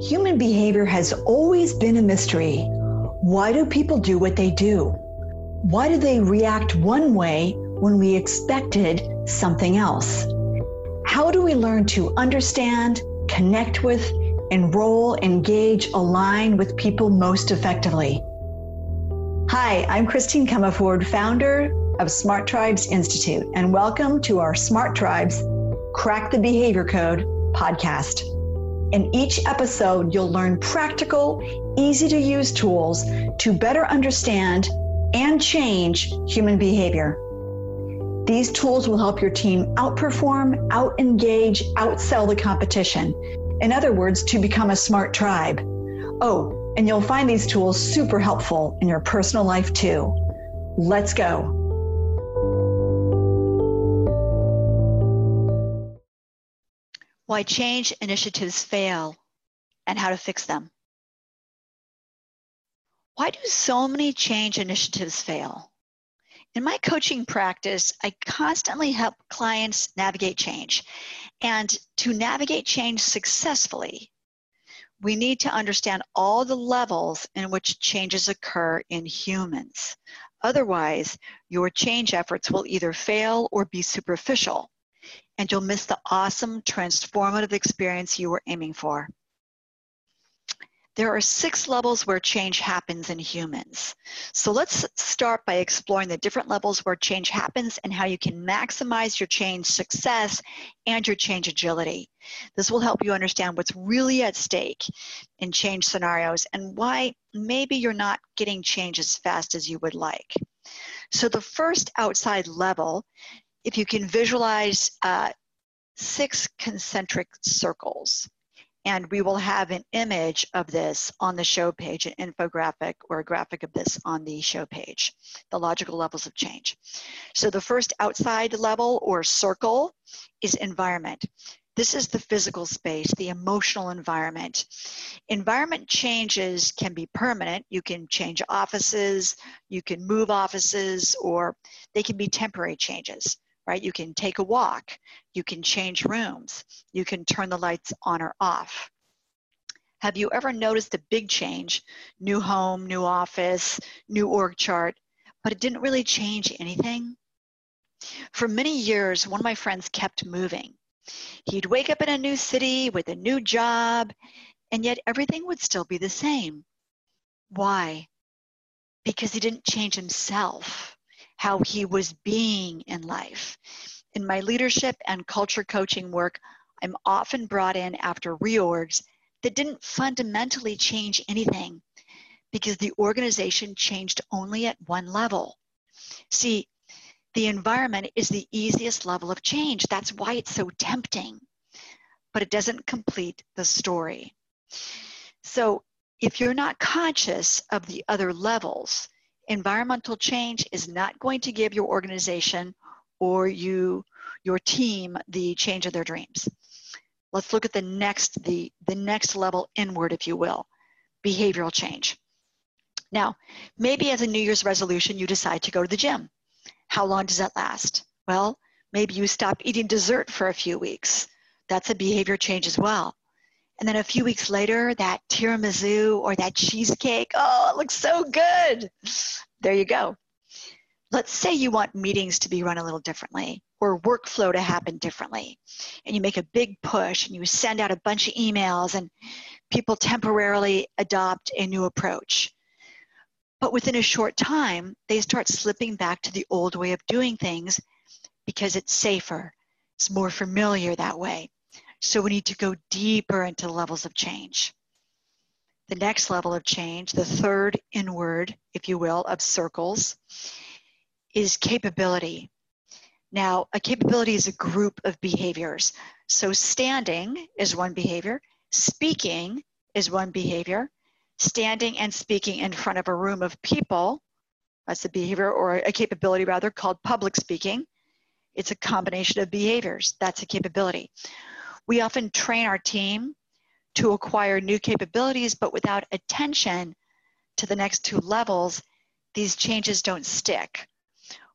Human behavior has always been a mystery. Why do people do what they do? Why do they react one way when we expected something else? How do we learn to understand, connect with, enroll, engage, align with people most effectively? Hi, I'm Christine Comaford, founder of Smart Tribes Institute, and welcome to our Smart Tribes Crack the Behavior Code podcast. In each episode, you'll learn practical, easy to use tools to better understand and change human behavior. These tools will help your team outperform, out engage, outsell the competition. In other words, to become a smart tribe. Oh, and you'll find these tools super helpful in your personal life too. Let's go. Why change initiatives fail, and how to fix them. Why do so many change initiatives fail? In my coaching practice, I constantly help clients navigate change. And to navigate change successfully, we need to understand all the levels in which changes occur in humans. Otherwise, your change efforts will either fail or be superficial and you'll miss the awesome transformative experience you were aiming for. There are six levels where change happens in humans. So let's start by exploring the different levels where change happens and how you can maximize your change success and your change agility. This will help you understand what's really at stake in change scenarios and why maybe you're not getting change as fast as you would like. So the first outside level if you can visualize uh, six concentric circles, and we will have an image of this on the show page, an infographic or a graphic of this on the show page, the logical levels of change. So the first outside level or circle is environment. This is the physical space, the emotional environment. Environment changes can be permanent. You can change offices, you can move offices, or they can be temporary changes right? You can take a walk, you can change rooms, you can turn the lights on or off. Have you ever noticed a big change? New home, new office, new org chart, but it didn't really change anything? For many years, one of my friends kept moving. He'd wake up in a new city with a new job, and yet everything would still be the same. Why? Because he didn't change himself how he was being in life. In my leadership and culture coaching work, I'm often brought in after reorgs that didn't fundamentally change anything because the organization changed only at one level. See, the environment is the easiest level of change. That's why it's so tempting, but it doesn't complete the story. So, if you're not conscious of the other levels, environmental change is not going to give your organization or you your team the change of their dreams. Let's look at the next the the next level inward if you will behavioral change. Now maybe as a new year's resolution you decide to go to the gym. How long does that last? Well maybe you stop eating dessert for a few weeks. That's a behavior change as well and then a few weeks later, that tiramisu or that cheesecake, oh, it looks so good. There you go. Let's say you want meetings to be run a little differently or workflow to happen differently. And you make a big push and you send out a bunch of emails and people temporarily adopt a new approach. But within a short time, they start slipping back to the old way of doing things because it's safer, it's more familiar that way. So we need to go deeper into levels of change. The next level of change, the third inward, if you will, of circles, is capability. Now, a capability is a group of behaviors. So, standing is one behavior, speaking is one behavior, standing and speaking in front of a room of people, that's a behavior or a capability rather called public speaking. It's a combination of behaviors. That's a capability. We often train our team to acquire new capabilities, but without attention to the next two levels, these changes don't stick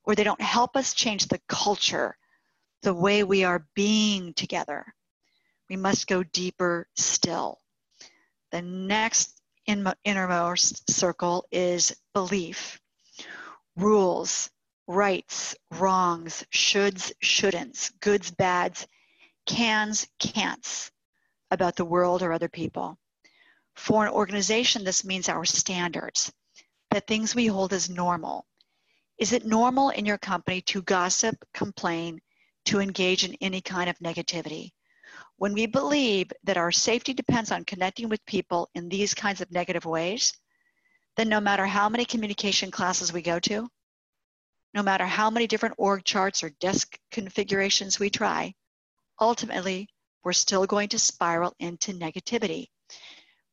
or they don't help us change the culture, the way we are being together. We must go deeper still. The next in, innermost circle is belief, rules, rights, wrongs, shoulds, shouldn'ts, goods, bads, cans, can'ts about the world or other people. For an organization, this means our standards, the things we hold as normal. Is it normal in your company to gossip, complain, to engage in any kind of negativity? When we believe that our safety depends on connecting with people in these kinds of negative ways, then no matter how many communication classes we go to, no matter how many different org charts or desk configurations we try, ultimately, we're still going to spiral into negativity,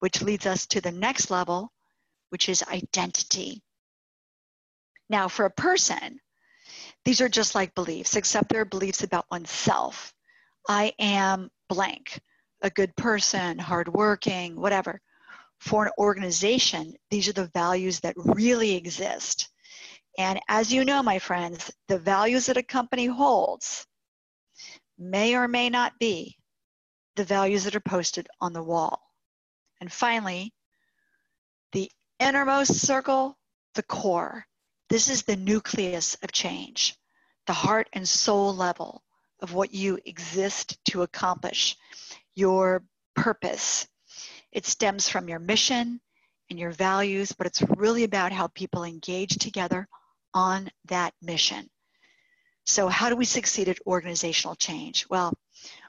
which leads us to the next level, which is identity. Now, for a person, these are just like beliefs, except they're beliefs about oneself. I am blank, a good person, hardworking, whatever. For an organization, these are the values that really exist. And as you know, my friends, the values that a company holds may or may not be the values that are posted on the wall. And finally, the innermost circle, the core. This is the nucleus of change, the heart and soul level of what you exist to accomplish, your purpose. It stems from your mission and your values, but it's really about how people engage together on that mission. So, how do we succeed at organizational change? Well,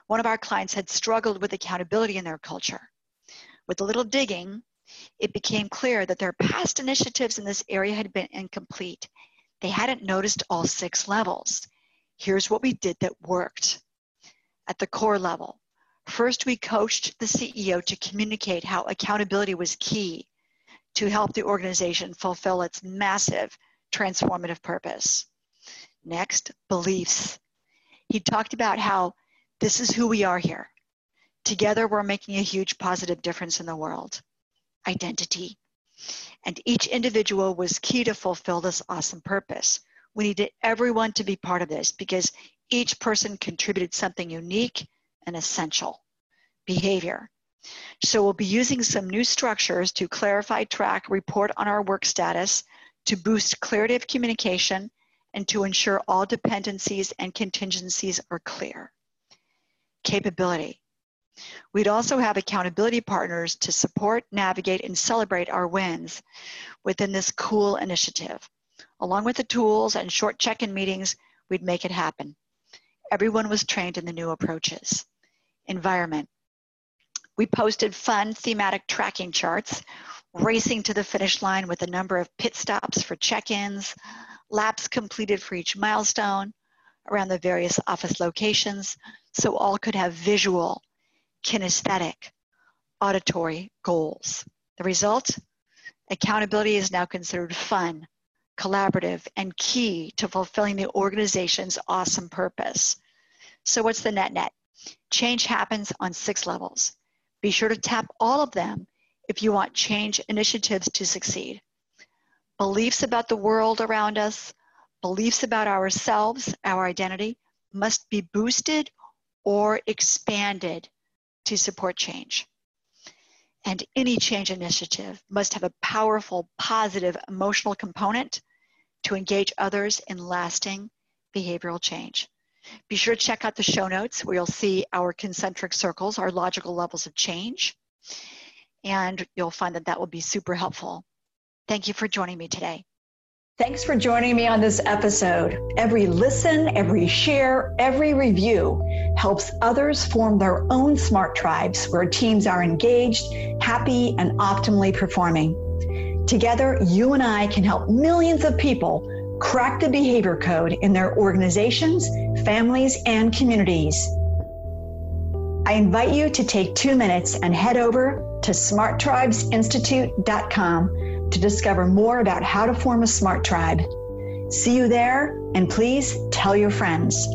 one of our clients had struggled with accountability in their culture. With a little digging, it became clear that their past initiatives in this area had been incomplete. They hadn't noticed all six levels. Here's what we did that worked. At the core level, first we coached the CEO to communicate how accountability was key to help the organization fulfill its massive transformative purpose. Next, beliefs. He talked about how this is who we are here. Together, we're making a huge positive difference in the world. Identity. And each individual was key to fulfill this awesome purpose. We needed everyone to be part of this because each person contributed something unique and essential. Behavior. So we'll be using some new structures to clarify, track, report on our work status, to boost clarity of communication, and to ensure all dependencies and contingencies are clear. Capability. We'd also have accountability partners to support, navigate, and celebrate our wins within this cool initiative. Along with the tools and short check-in meetings, we'd make it happen. Everyone was trained in the new approaches. Environment. We posted fun thematic tracking charts, racing to the finish line with a number of pit stops for check-ins, laps completed for each milestone around the various office locations, so all could have visual, kinesthetic, auditory goals. The result? Accountability is now considered fun, collaborative, and key to fulfilling the organization's awesome purpose. So, what's the net net? Change happens on six levels. Be sure to tap all of them if you want change initiatives to succeed. Beliefs about the world around us, beliefs about ourselves, our identity, must be boosted or expanded to support change. And any change initiative must have a powerful, positive emotional component to engage others in lasting behavioral change. Be sure to check out the show notes where you'll see our concentric circles, our logical levels of change, and you'll find that that will be super helpful. Thank you for joining me today. Thanks for joining me on this episode. Every listen, every share, every review helps others form their own smart tribes where teams are engaged, happy, and optimally performing. Together, you and I can help millions of people crack the behavior code in their organizations, families, and communities. I invite you to take two minutes and head over to smarttribesinstitute.com to discover more about how to form a smart tribe. See you there, and please tell your friends.